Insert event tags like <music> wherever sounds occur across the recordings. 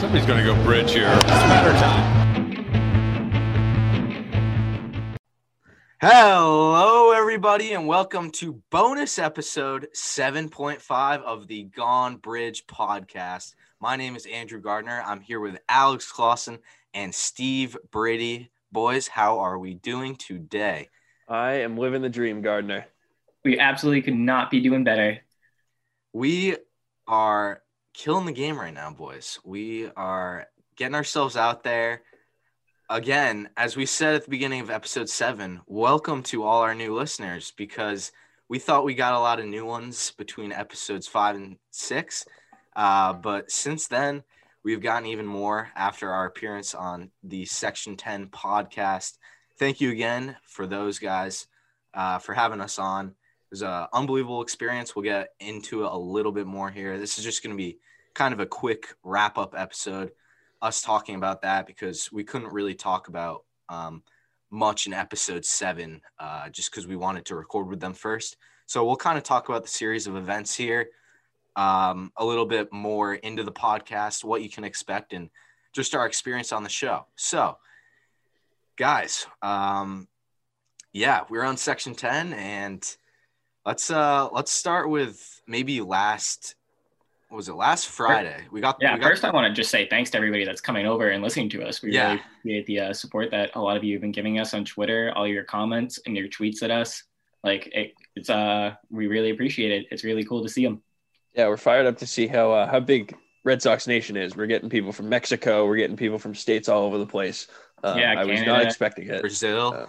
Somebody's going to go bridge here. It's matter time. Hello, everybody, and welcome to bonus episode 7.5 of the Gone Bridge podcast. My name is Andrew Gardner. I'm here with Alex Clausen and Steve Brady. Boys, how are we doing today? I am living the dream, Gardner. We absolutely could not be doing better. We are killing the game right now, boys. We are getting ourselves out there. Again, as we said at the beginning of episode seven, welcome to all our new listeners because we thought we got a lot of new ones between episodes five and six. Uh, but since then, we've gotten even more after our appearance on the Section 10 podcast. Thank you again for those guys uh, for having us on. Was an unbelievable experience. We'll get into it a little bit more here. This is just going to be kind of a quick wrap up episode, us talking about that because we couldn't really talk about um, much in episode seven uh, just because we wanted to record with them first. So we'll kind of talk about the series of events here, um, a little bit more into the podcast, what you can expect, and just our experience on the show. So, guys, um, yeah, we're on section 10 and let's uh let's start with maybe last what was it last Friday? We got Yeah, we got, first I want to just say thanks to everybody that's coming over and listening to us. We Yeah. really appreciate the uh, support that a lot of you have been giving us on Twitter, all your comments and your tweets at us. Like it, it's uh we really appreciate it. It's really cool to see them. Yeah, we're fired up to see how uh, how big Red Sox Nation is. We're getting people from Mexico. We're getting people from states all over the place. Um, Yeah, I was not expecting it. Brazil. Uh,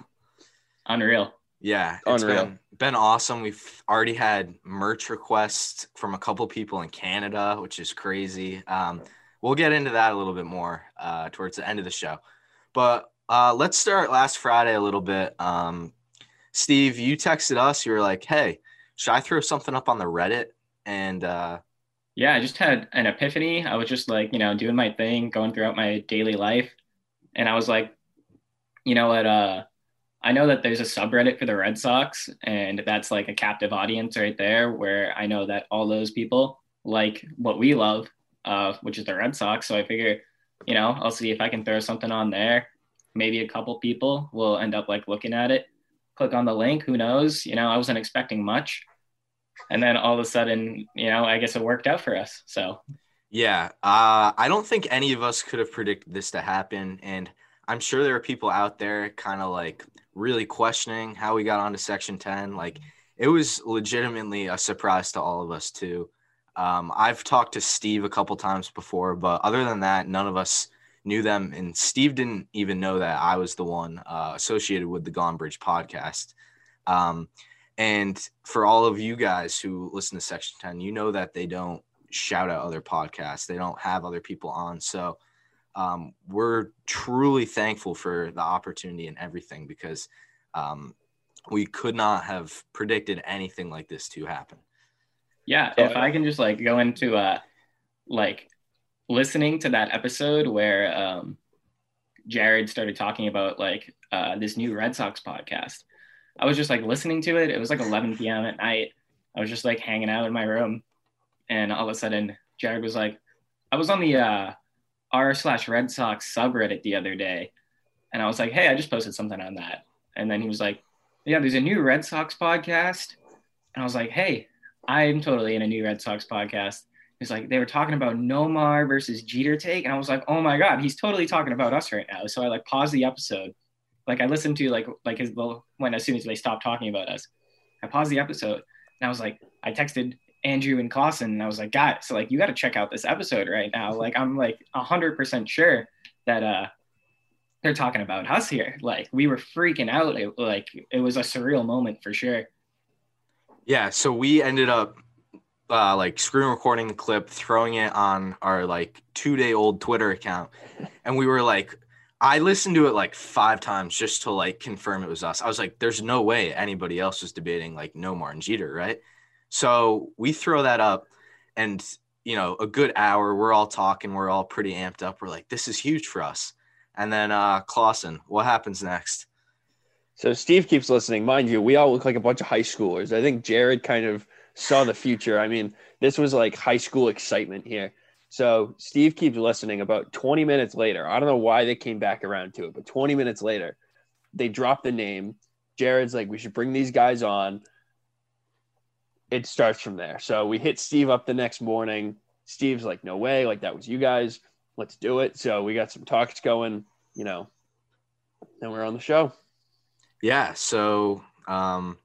Unreal. Yeah, it's Unreal. been, been awesome. We've already had merch requests from a couple people in Canada, which is crazy. Um, we'll get into that a little bit more uh, towards the end of the show. But uh, let's start last Friday a little bit. Um, Steve, you texted us. You were like, "Hey, should I throw something up on the Reddit?" And uh, Yeah, I just had an epiphany. I was just like, you know, doing my thing, going throughout my daily life. And I was like, you know what, uh, I know that there's a subreddit for the Red Sox, and that's like a captive audience right there where I know that all those people like what we love, uh, which is the Red Sox. So I figure, you know, I'll see if I can throw something on there. Maybe a couple people will end up like looking at it, click on the link. Who knows? You know, I wasn't expecting much. And then all of a sudden, you know, I guess it worked out for us. So Yeah, uh, I don't think any of us could have predicted this to happen, and I'm sure there are people out there kind of like really questioning how we got onto Section 10. Like, it was legitimately a surprise to all of us too. Um, I've talked to Steve a couple times before, but other than that, none of us knew them, and Steve didn't even know that I was the one uh, associated with the Gone Bridge podcast. Um, and for all of you guys who listen to Section 10, you know that they don't shout out other podcasts. They don't have other people on. So um, we're truly thankful for the opportunity and everything because um, we could not have predicted anything like this to happen. yeah, So- if I can just like go into uh like listening to that episode where um Jared started talking about like uh this new Red Sox podcast. I was just like listening to it. It was like 11 p.m. at night. I was just like hanging out in my room, and all of a sudden, Jared was like, "I was on the uh, r slash Red Sox subreddit the other day," and I was like, "Hey, I just posted something on that." And then he was like, "Yeah, there's a new Red Sox podcast," and I was like, "Hey, I'm totally in a new Red Sox podcast." He's like, they were talking about Nomar versus Jeter take, and I was like, "Oh my god, he's totally talking about us right now." So I like paused the episode, like I listened to like like his when as soon as they stopped talking about us, I paused the episode and I was like, I texted Andrew and Clausen and I was like, guys, so like you got to check out this episode right now. <laughs> Like I'm like hundred percent sure that uh they're talking about us here. Like we were freaking out. It, like it was a surreal moment for sure. Yeah, so we ended up uh, like screen recording the clip, throwing it on our like two day old Twitter account, and we were like, I listened to it like five times just to like confirm it was us. I was like, there's no way anybody else was debating like Nomar and Jeter, right? So we throw that up, and you know, a good hour, we're all talking, we're all pretty amped up. We're like, this is huge for us. And then uh Clausen, what happens next? So Steve keeps listening. Mind you, we all look like a bunch of high schoolers. I think Jared kind of saw the future. I mean, this was like high school excitement here. So Steve keeps listening. About 20 minutes later, I don't know why they came back around to it, but 20 minutes later, they drop the name. Jared's like, we should bring these guys on. It starts from there. So we hit Steve up the next morning. Steve's like, no way, like that was you guys. Let's do it. So we got some talks going, you know, and we're on the show. Yeah. So, um,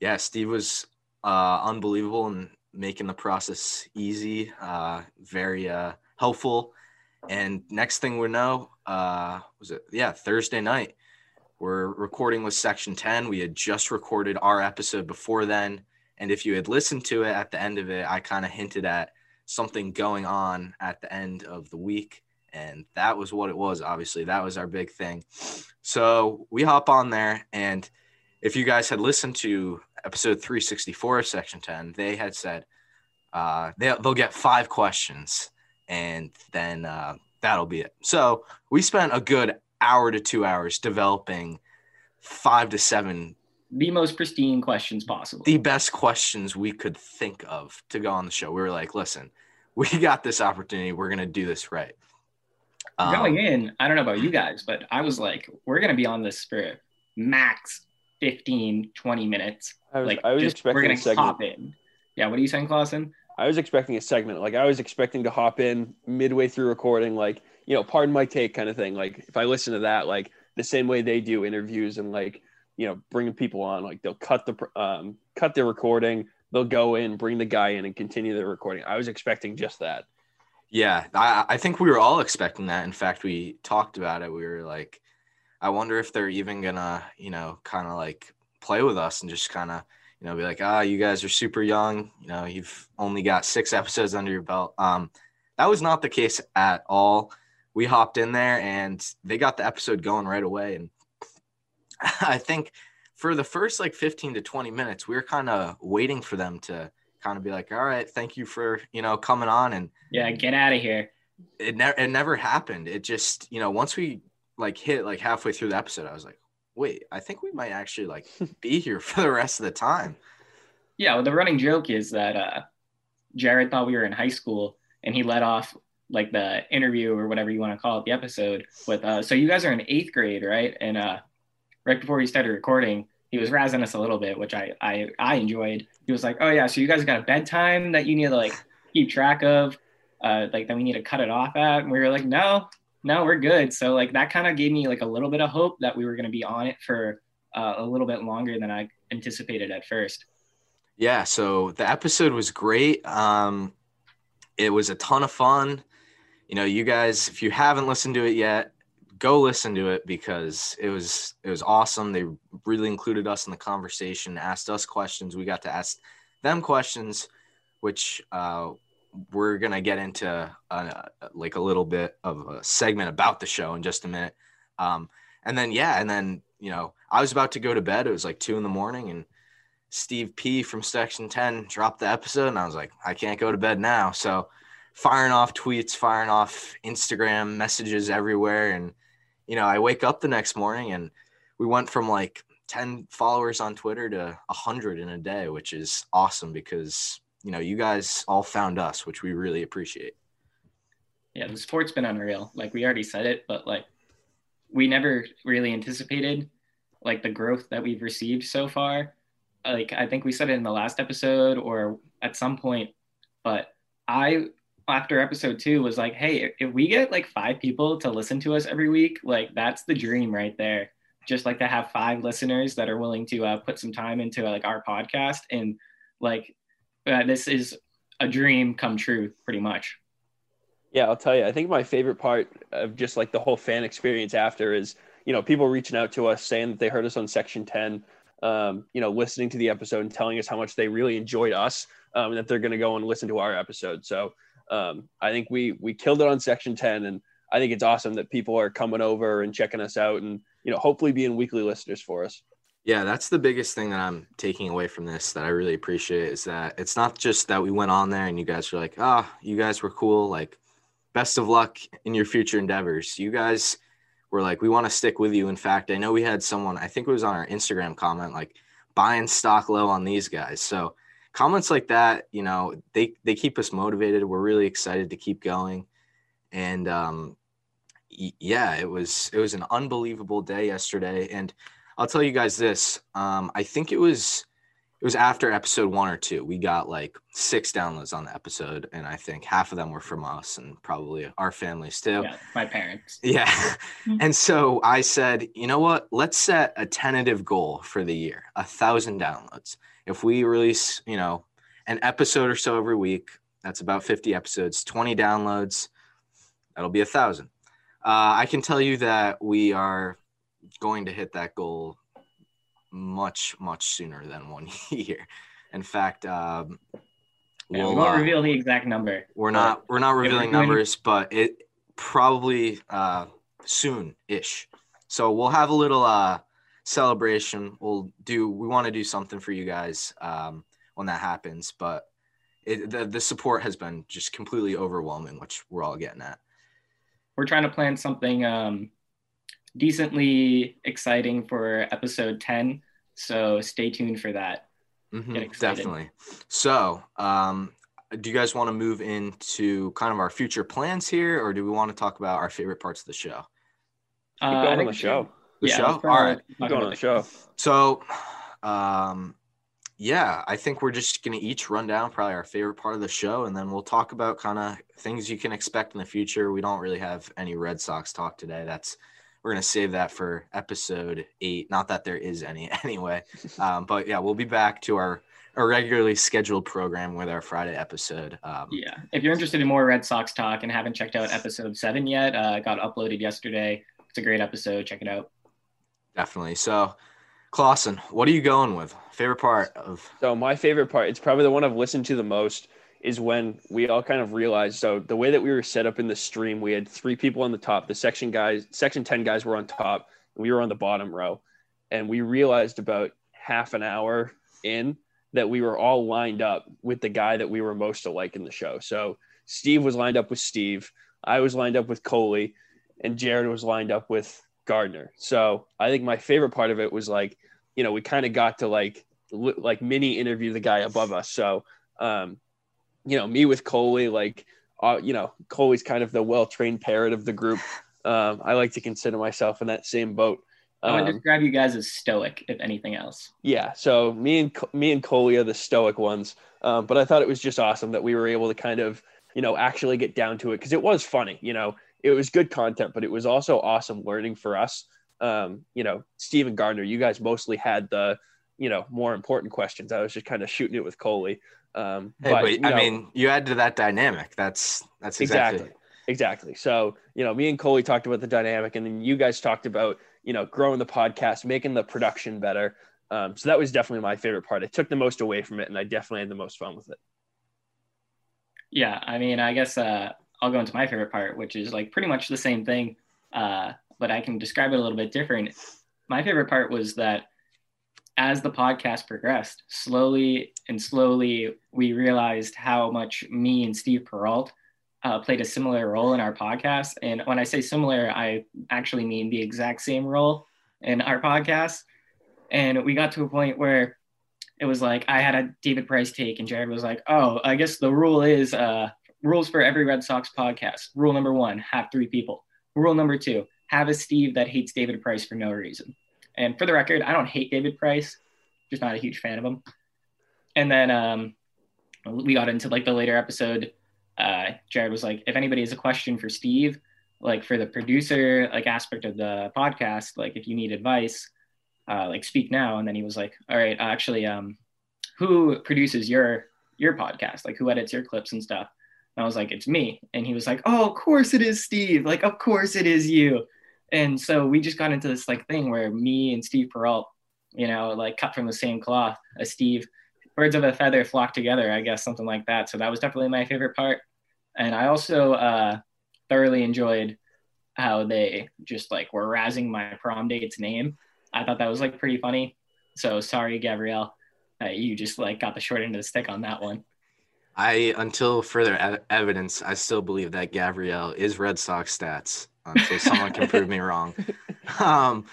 yeah, Steve was uh, unbelievable and making the process easy, uh, very uh, helpful. And next thing we know, uh, was it? Yeah, Thursday night. We're recording with Section 10. We had just recorded our episode before then. And if you had listened to it at the end of it, I kind of hinted at something going on at the end of the week. And that was what it was. Obviously, that was our big thing. So we hop on there. And if you guys had listened to episode 364 of Section 10, they had said uh, they, they'll get five questions and then uh, that'll be it. So we spent a good hour to two hours developing five to seven The most pristine questions possible. the best questions we could think of to go on the show. We were like, listen, <laughs> we got this opportunity. We're gonna do this right. Um, Going in, I don't know about you guys, but I was like, we're going to be on this for max 15, 20 minutes. I was, like, I was just, expecting we're a going to segment. hop in. Yeah, what are you saying, Clausen? I was expecting a segment. Like I was expecting to hop in midway through recording, like, you know, pardon my take kind of thing. Like if I listen to that, like the same way they do interviews and like, you know, bringing people on, like they'll cut the, um, cut their recording. They'll go in, bring the guy in and continue the recording. I was expecting just that. Yeah, I, I think we were all expecting that. In fact, we talked about it. We were like, I wonder if they're even gonna, you know, kind of like play with us and just kind of, you know, be like, ah, you guys are super young. You know, you've only got six episodes under your belt. Um, that was not the case at all. We hopped in there and they got the episode going right away. And <laughs> I think for the first like 15 to 20 minutes, we were kind of waiting for them to kind of be like, all right, thank you for, you know, coming on and Yeah, get out of here. it never it never happened. It just you know once we like hit like halfway through the episode, I was like, wait, I think we might actually like <laughs> be here for the rest of the time. Yeah, well, the running joke is that uh, Jared thought we were in high school and he let off like the interview or whatever you want to call it, the episode with, uh, so you guys are in eighth grade, right? And uh, right before we started recording, he was razzing us a little bit, which I, I, I enjoyed. He was like, oh yeah, so you guys got a bedtime that you need to like keep track of, uh, like that we need to cut it off at. And we were like, no, no, we're good. So like that kind of gave me like a little bit of hope that we were going to be on it for uh, a little bit longer than I anticipated at first. Yeah, so the episode was great. Um, it was a ton of fun. You know, you guys, if you haven't listened to it yet, go listen to it because it was it was awesome. They really included us in the conversation, asked us questions. We got to ask them questions, which uh, we're gonna get into uh, like a little bit of a segment about the show in just a minute. Um, and then yeah, and then you know, I was about to go to bed. It was like two in the morning, and Steve P from Section 10 dropped the episode, and I was like, I can't go to bed now. So firing off tweets, firing off Instagram messages everywhere. And, you know, I wake up the next morning and we went from like 10 followers on Twitter to 100 in a day, which is awesome because, you know, you guys all found us, which we really appreciate. yeah, the support's been unreal. Like we already said it, but like we never really anticipated like the growth that we've received so far. Like I think we said it in the last episode or at some point, but I after episode two was like, hey, if we get like five people to listen to us every week, like that's the dream right there. Just like to have five listeners that are willing to uh, put some time into like our podcast and like uh, this is a dream come true pretty much. Yeah, I'll tell you. I think my favorite part of just like the whole fan experience after is, you know, people reaching out to us saying that they heard us on Section 10, um, you know, listening to the episode and telling us how much they really enjoyed us um, and that they're going to go and listen to our episode. So um, I think we we killed it on Section 10, and I think it's awesome that people are coming over and checking us out and you know hopefully being weekly listeners for us. Yeah, that's the biggest thing that I'm taking away from this that I really appreciate is that it's not just that we went on there and you guys were like, ah, you guys were cool. Like, best of luck in your future endeavors. You guys were like, we want to stick with you. In fact, I know we had someone, I think it was on our Instagram comment, like buying stock low on these guys. So comments like that, you know, they they keep us motivated. We're really excited to keep going, and um, yeah, it was it was an unbelievable day yesterday. And I'll tell you guys this: um, I think it was it was after episode one or two. We got like six downloads on the episode, and I think half of them were from us and probably our families too. Yeah, my parents. Yeah. And so I said, you know what? Let's set a tentative goal for the year a thousand downloads. If we release, you know, an episode or so every week, that's about 50 episodes, 20 downloads, that'll be a thousand. Uh, I can tell you that we are going to hit that goal much, much sooner than one <laughs> year. In fact, um, Yeah, we'll, we won't uh, reveal the exact number. we're not we're not revealing numbers, but it probably uh soon ish. So we'll have a little uh celebration. We'll do we want to do something for you guys um when that happens, but it, the the support has been just completely overwhelming, which we're all getting at. We're trying to plan something um, decently exciting for episode 10. So stay tuned for that. Mhm, definitely. So, um, do you guys want to move into kind of our future plans here, or do we want to talk about our favorite parts of the show? Uh, Keep I going on the show. The Yeah, show. let's All probably right. talk Keep going on the show. So, um, yeah, I think we're just gonna each run down probably our favorite part of the show, and then we'll talk about kind of things you can expect in the future. We don't really have any Red Sox talk today. That's we're gonna save that for episode eight. Not that there is any <laughs> anyway, um, but yeah, we'll be back to our our regularly scheduled program with our Friday episode. Um, Yeah. If you're interested in more Red Sox talk and haven't checked out episode seven yet, uh, it got uploaded yesterday. It's a great episode. Check it out. Definitely. So, Clausen, what are you going with? Favorite part of? So my favorite part, it's probably the one I've listened to the most, is when we all kind of realized. So the way that we were set up in the stream, we had three people on the top. The section guys, section ten guys were on top. We were on the bottom row, and we realized about half an hour in that we were all lined up with the guy that we were most alike in the show. So Steve was lined up with Steve. I was lined up with Coley, and Jared was lined up with Gardner. So I think my favorite part of it was like, you know, we kind of got to like like mini interview the guy above us. So, um, you know, me with Coley, like, uh, you know, Coley's kind of the well trained parrot of the group. <laughs> Um, I like to consider myself in that same boat. I would Um, describe you guys as stoic, if anything else. yeah, so me and me and Coley are the stoic ones, um, but I thought it was just awesome that we were able to kind of you know actually get down to it because it was funny. You know, it was good content, but it was also awesome learning for us. Um, you know, Steve and Gardner, you guys mostly had the you know more important questions. I was just kind of shooting it with Coley. Um, Hey, but, but, you I mean, you add to that dynamic. That's that's exactly. Exactly. Exactly. So, you know, me and Coley talked about the dynamic, and then you guys talked about, you know, growing the podcast, making the production better. Um, so that was definitely my favorite part. I took the most away from it, and I definitely had the most fun with it. Yeah, I mean, I guess uh, I'll go into my favorite part, which is like pretty much the same thing, uh, but I can describe it a little bit different. My favorite part was that as the podcast progressed, slowly and slowly, we realized how much me and Steve Perrault uh, played a similar role in our podcast. And when I say similar, I actually mean the exact same role in our podcast. And we got to a point where it was like I had a David Price take, and Jared was like, "Oh, I guess the rule is uh, rules for every Red Sox podcast. Rule number one: have three people. Rule number two: have a Steve that hates David Price for no reason." And for the record, I don't hate David Price, just not a huge fan of him. And then um, we got into like the later episode. Uh, Jared was like, "If anybody has a question for Steve, like for the producer like aspect of the podcast, like if you need advice." uh, like speak now and then he was like all right actually um who produces your your podcast like who edits your clips and stuff and i was like it's me and he was like oh of course it is steve like of course it is you and so we just got into this like thing where me and steve perrault you know like cut from the same cloth as steve birds of a feather flock together i guess something like that so that was definitely my favorite part and i also uh thoroughly enjoyed how they just like were razzing my prom date's name I thought that was like pretty funny. So sorry, Gabrielle, uh, you just like got the short end of the stick on that one. I until further ev- evidence, I still believe that Gabrielle is Red Sox stats until someone can prove me wrong. <laughs> Um,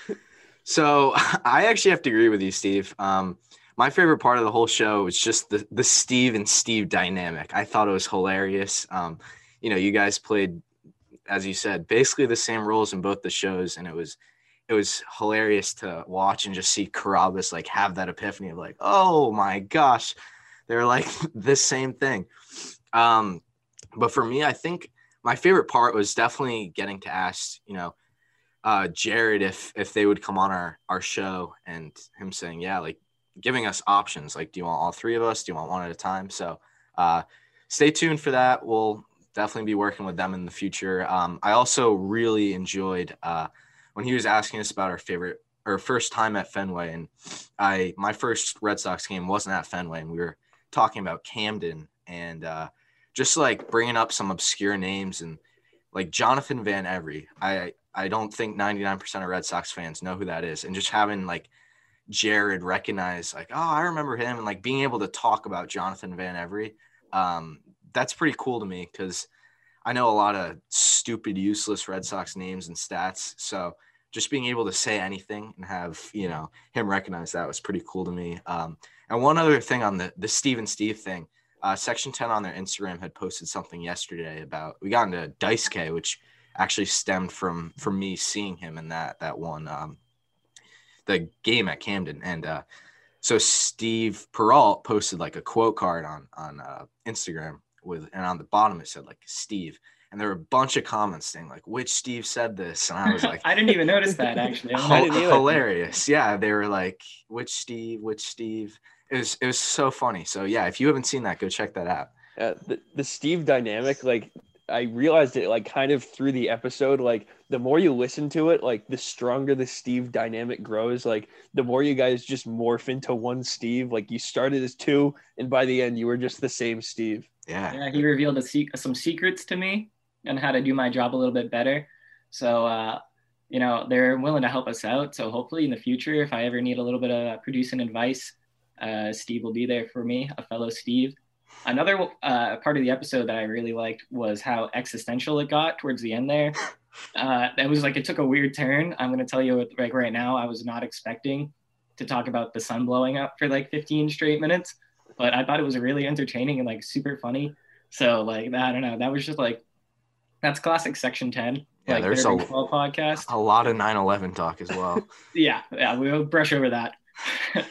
so <laughs> I actually have to agree with you, Steve. Um, my favorite part of the whole show was just the the Steve and Steve dynamic. I thought it was hilarious. Um, you know, you guys played, as you said, basically the same roles in both the shows, and it was it was hilarious to watch and just see Carabis like have that epiphany of like, oh my gosh, they're like <laughs> the same thing. Um, but for me, I think my favorite part was definitely getting to ask, you know, uh, Jared if if they would come on our our show and him saying, yeah, like giving us options, like, do you want all three of us? Do you want one at a time? So uh, stay tuned for that. We'll definitely be working with them in the future. Um, I also really enjoyed uh, when he was asking us about our favorite or first time at Fenway, and I my first Red Sox game wasn't at Fenway, and we were talking about Camden and uh, just like bringing up some obscure names and like Jonathan Van Every. I I don't think 99% of Red Sox fans know who that is, and just having like Jared recognize like, oh, I remember him, and like being able to talk about Jonathan Van Every, um, that's pretty cool to me because I know a lot of stupid, useless Red Sox names and stats. So just being able to say anything and have you know him recognize that was pretty cool to me. Um, and one other thing on the the Steve and Steve thing, uh, Section Ten on their Instagram had posted something yesterday about we got into Dice K, which actually stemmed from from me seeing him in that that one um, the game at Camden, and uh, so Steve Perrault posted like a quote card on on uh, Instagram with, and on the bottom it said like Steve, and there were a bunch of comments saying like which Steve said this, and I was like, <laughs> I didn't even notice that actually. <laughs> H- hilarious, yeah. They were like which Steve, which Steve. It was it was so funny. So yeah, if you haven't seen that, go check that out. Uh, the, the Steve dynamic, like I realized it like kind of through the episode. Like the more you listen to it, like the stronger the Steve dynamic grows. Like the more you guys just morph into one Steve. Like you started as two, and by the end you were just the same Steve. Yeah. Yeah, he revealed a sec- some secrets to me and how to do my job a little bit better. So uh, you know they're willing to help us out. So hopefully in the future, if I ever need a little bit of producing advice, uh, Steve will be there for me, a fellow Steve. Another uh, part of the episode that I really liked was how existential it got towards the end there. Uh, that was like it took a weird turn. I'm going to tell you like right now, I was not expecting to talk about the sun blowing up for like 15 straight minutes, but I thought it was really entertaining and like super funny. So like I don't know, that was just like that's classic Section 10. Yeah, like, there's a, podcast. a lot of 9/11 talk as well. <laughs> yeah, yeah, we'll brush over that. <laughs>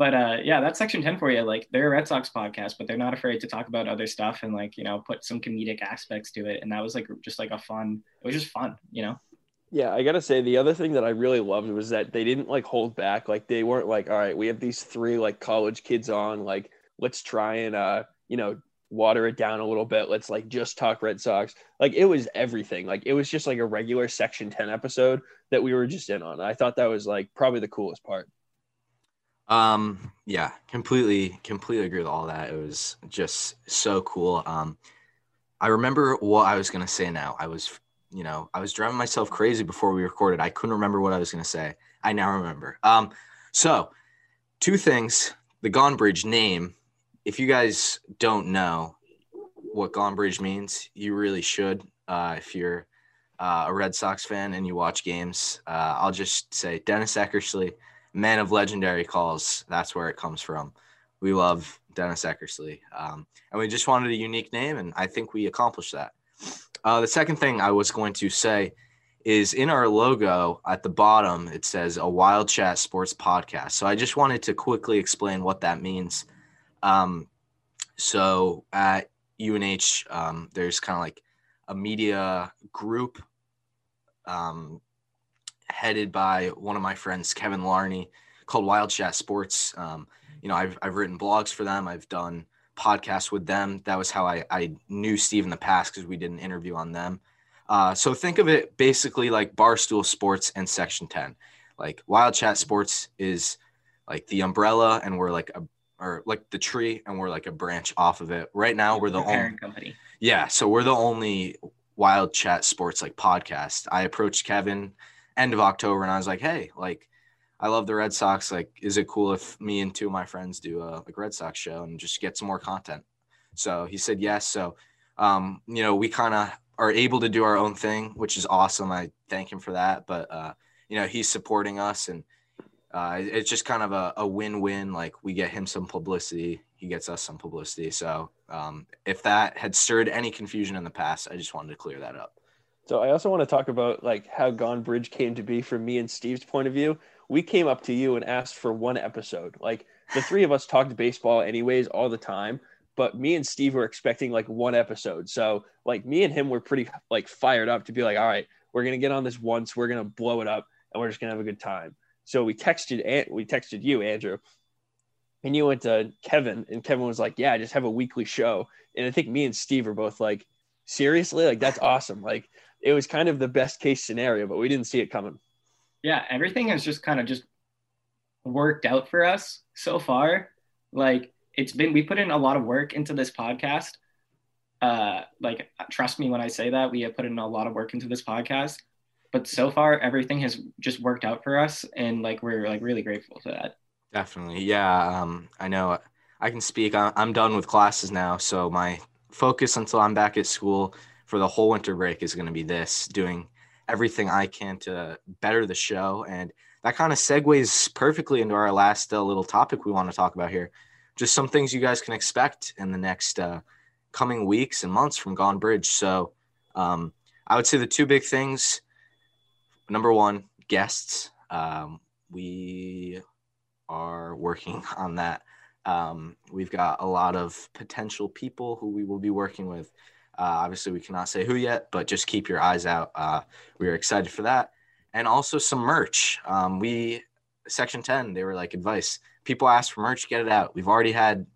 but uh, yeah, that's section 10 for you. Like they're a Red Sox podcast, but they're not afraid to talk about other stuff and like, you know, put some comedic aspects to it. And that was like just like a fun, it was just fun, you know? Yeah, I gotta say the other thing that I really loved was that they didn't like hold back. Like they weren't like, all right, we have these three like college kids on, like let's try and uh, you know, water it down a little bit. Let's like just talk Red Sox. Like it was everything. Like it was just like a regular section 10 episode that we were just in on. I thought that was like probably the coolest part. Um, yeah, completely, completely agree with all that. It was just so cool. Um, I remember what I was gonna say now. I was, you know, I was driving myself crazy before we recorded. I couldn't remember what I was gonna say. I now remember. Um, so two things. The Gone Bridge name. If you guys don't know what Gone Bridge means, you really should. Uh, if you're uh, a Red Sox fan and you watch games, uh, I'll just say Dennis Eckersley man of legendary calls. That's where it comes from. We love Dennis Eckersley. Um, and we just wanted a unique name, and I think we accomplished that. Uh, the second thing I was going to say is in our logo at the bottom, it says a Wild Chat Sports Podcast. So I just wanted to quickly explain what that means. Um, so at UNH, um, there's kind of like a media group um, headed by one of my friends, Kevin Larney, called Wild Chat Sports. Um, you know, I've, I've written blogs for them. I've done podcasts with them. That was how I, I knew Steve in the past because we did an interview on them. Uh, so think of it basically like Barstool Sports and Section 10. Like Wild Chat Sports is like the umbrella, and we're like a or like the tree, and we're like a branch off of it. Right now, we're the only company. Yeah, so we're the only Wild Chat Sports like podcast. I approached Kevin end of October, and I was like, hey, like, I love the Red Sox. Like, is it cool if me and two of my friends do a like Red Sox show and just get some more content? So he said yes. So, um, you know, we kind of are able to do our own thing, which is awesome. I thank him for that. But uh, you know, he's supporting us, and uh, it's just kind of a, a win-win. Like we get him some publicity, he gets us some publicity. So um, if that had stirred any confusion in the past, I just wanted to clear that up. So I also want to talk about like how Gone Bridge came to be from me and Steve's point of view. We came up to you and asked for one episode. Like the three of us talked baseball anyways all the time, but me and Steve were expecting like one episode. So like me and him were pretty like fired up to be like, all right, we're gonna get on this once, we're gonna blow it up, and we're just gonna have a good time. So we texted and we texted you, Andrew, and you went to Kevin, and Kevin was like, yeah, just have a weekly show. And I think me and Steve are both like, seriously, like that's awesome. Like it was kind of the best case scenario, but we didn't see it coming. yeah, everything has just kind of just worked out for us so far. Like it's been, we put in a lot of work into this podcast. Uh, like trust me when I say that we have put in a lot of work into this podcast. But so far, everything has just worked out for us, and like we're like really grateful for that. Definitely. Yeah. Um, I know I can speak. I- I'm done with classes now. So my focus until I'm back at school for the whole winter break is going to be this doing everything I can to better the show. And that kind of segues perfectly into our last uh, little topic we want to talk about here. Just some things you guys can expect in the next uh, coming weeks and months from Gone Bridge. So um, I would say the two big things number one, guests. Um, we are working <laughs> on that. Um, we've got a lot of potential people who we will be working with. Uh, obviously, we cannot say who yet, but just keep your eyes out. Uh, we are excited for that, and also some merch. Um, we section ten, they were like advice. People ask for merch, get it out. We've already had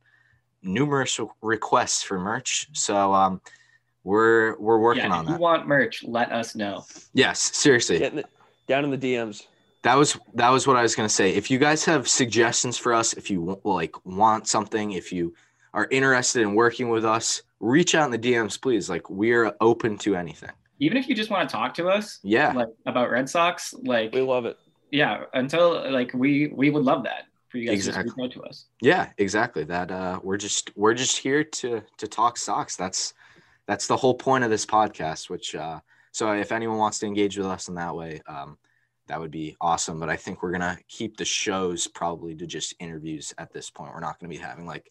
numerous requests for merch, so um, we're we're working yeah, on if you that. want merch, let us know. Yes, seriously. Getting it down in the DMs. That was that was what I was gonna say. If you guys have suggestions for us, if you like want something, if you are interested in working with us, reach out in the DMs, please. Like we're open to anything. Even if you just want to talk to us, Yeah, like about Red Sox, like We love it. yeah, until like we we would love that for you guys to Exactly. just reach out to us. yeah, exactly. That uh, we're just we're just here to to talk Sox. That's that's the whole point of this podcast. Which uh, so if anyone wants to engage with us in that way, um, that would be awesome. But I think we're gonna keep the shows probably to just interviews at this point. We're not gonna be having like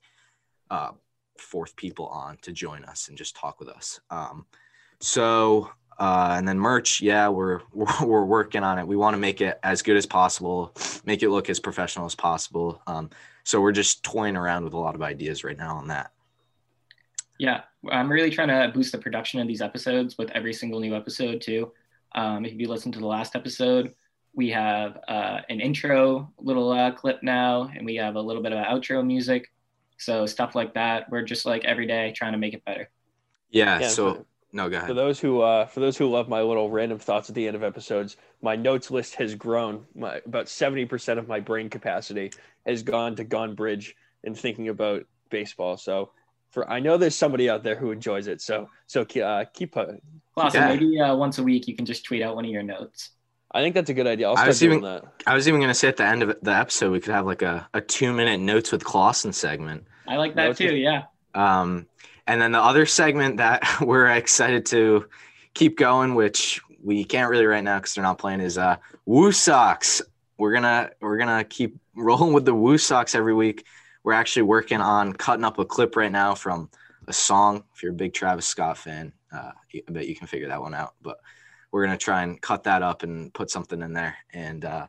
uh, fourth people on to join us and just talk with us. Um, so uh, and then merch, yeah, we're, we're <laughs> we're working on it. We want to make it as good as possible, make it look as professional as possible. Um, so we're just toying around with a lot of ideas right now on that. Yeah, I'm really trying to boost the production of these episodes with every single new episode too. Um, if you listen to the last episode, we have uh, an intro little uh, clip now, and we have a little bit of outro music. So stuff like that. We're just like every day trying to make it better. Yeah. Yeah, so for- no, go For those who uh, for those who love my little random thoughts at the end of episodes, my notes list has grown. My about seventy percent of my brain capacity has gone to Gone Bridge and thinking about baseball. So for I know there's somebody out there who enjoys it. So so uh, keep. Uh, Clausen, Yeah. maybe uh, once a week you can just tweet out one of your notes. I think that's a good idea. I'll I was doing even- that. I was even gonna say at the end of the episode we could have like a, a two minute notes with Clausen segment. I like that Notes too. with- Yeah. Um, and then the other segment that <laughs> we're excited to keep going, which we can't really right now because they're not playing, is uh, Woo Sox. We're gonna we're gonna keep <laughs> rolling with the Woo Sox every week. We're actually working on cutting up a clip right now from a song. If you're a big Travis Scott fan, uh, I bet you can figure that one out. But we're gonna try and cut that up and put something in there. And uh,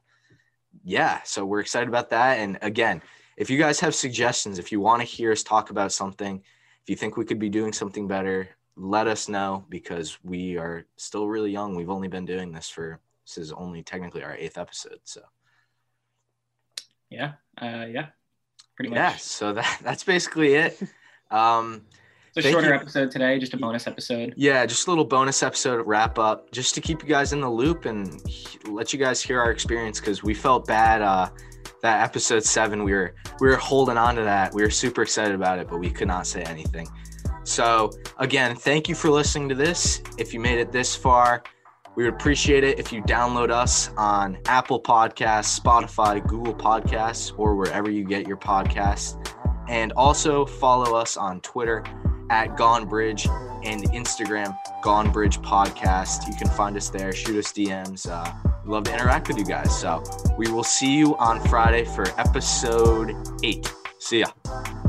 yeah, so we're excited about that. And again, if you guys have suggestions, if you want to hear us talk about something, if you think we could be doing something better, let us know because we are still really young. We've only been doing this for this is only technically our eighth episode. So Yeah. Uh, yeah. Pretty much. yeah, so that <laughs> that's basically it. Um, It's a shorter you. episode today, just a bonus episode. yeah, just a little bonus episode wrap up, just to keep you guys in the loop and let you guys hear our experience because we felt bad. Uh, that episode seven, we were we were holding on to that. We were super excited about it, but we could not say anything. So again, thank you for listening to this. If you made it this far, we would appreciate it if you download us on Apple Podcasts, Spotify, Google Podcasts, or wherever you get your podcasts. And also follow us on Twitter at Gone Bridge and Instagram Gone Bridge Podcast. You can find us there. Shoot us DMs. Uh, love to interact with you guys. So we will see you on Friday for episode eight. See ya.